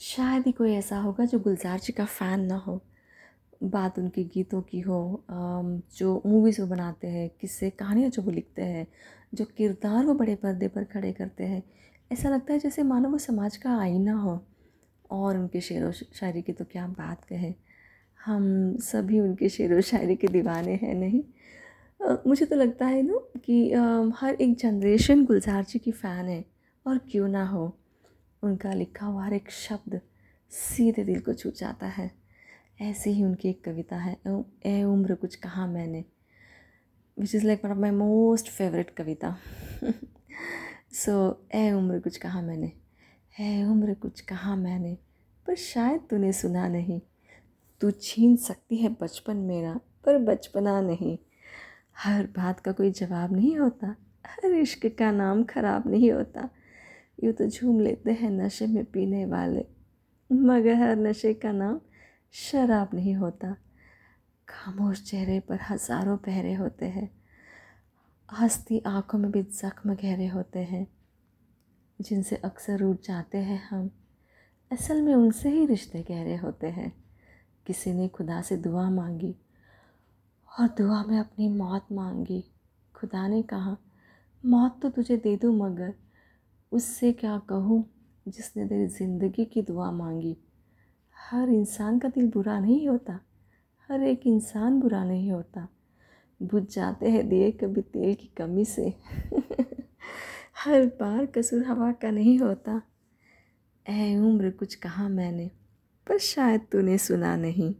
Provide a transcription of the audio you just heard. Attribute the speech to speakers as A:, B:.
A: शायद ही कोई ऐसा होगा जो गुलजार जी का फ़ैन ना हो। बात उनके गीतों की हो जो मूवीज़ वो बनाते हैं, किससे, कहानियाँ जो वो लिखते हैं, जो किरदार वो बड़े पर्दे पर खड़े करते हैं, ऐसा लगता है जैसे मानो वो समाज का आईना हो। और उनके शेर व शायरी की तो क्या बात कहें। हम सभी उनके शेर व शायरी के दीवाने हैं, नहीं? मुझे तो लगता है ना कि हर एक जनरेशन गुलजार जी की फ़ैन है, और क्यों ना हो? उनका लिखा हुआ हर एक शब्द सीधे दिल को छू जाता है। ऐसी ही उनकी एक कविता है, ए उम्र कुछ कहा मैंने which is like one of my most favourite Kavita. So ए उम्र कुछ कहा मैंने है उम्र कुछ कहा मैंने, पर शायद तूने सुना नहीं। तू छीन सकती है बचपन मेरा, पर बचपना नहीं। हर बात का कोई जवाब नहीं होता, हर इश्क का नाम ख़राब नहीं होता। यूँ तो झूम लेते हैं नशे में पीने वाले। मगर हर नशे का नाम शराब नहीं होता। खामोश चेहरे पर हज़ारों पहरे होते हैं। हंसती आँखों में भी ज़ख्म गहरे होते हैं। जिनसे अक्सर रूठ जाते हैं हम, असल में उनसे ही रिश्ते गहरे होते हैं। किसी ने खुदा से दुआ मांगी और दुआ में अपनी मौत मांगी। खुदा ने कहा, मौत तो तुझे दे दूँ मगर उससे क्या कहूँ? जिसने तेरी ज़िंदगी की दुआ मांगी। हर इंसान का दिल बुरा नहीं होता। हर एक इंसान बुरा नहीं होता। बुझ जाते हैं दिए कभी तेल की कमी से। हर बार कसूर हवा का नहीं होता। ऐ उम्र कुछ कहा मैंने, पर शायद तूने सुना नहीं।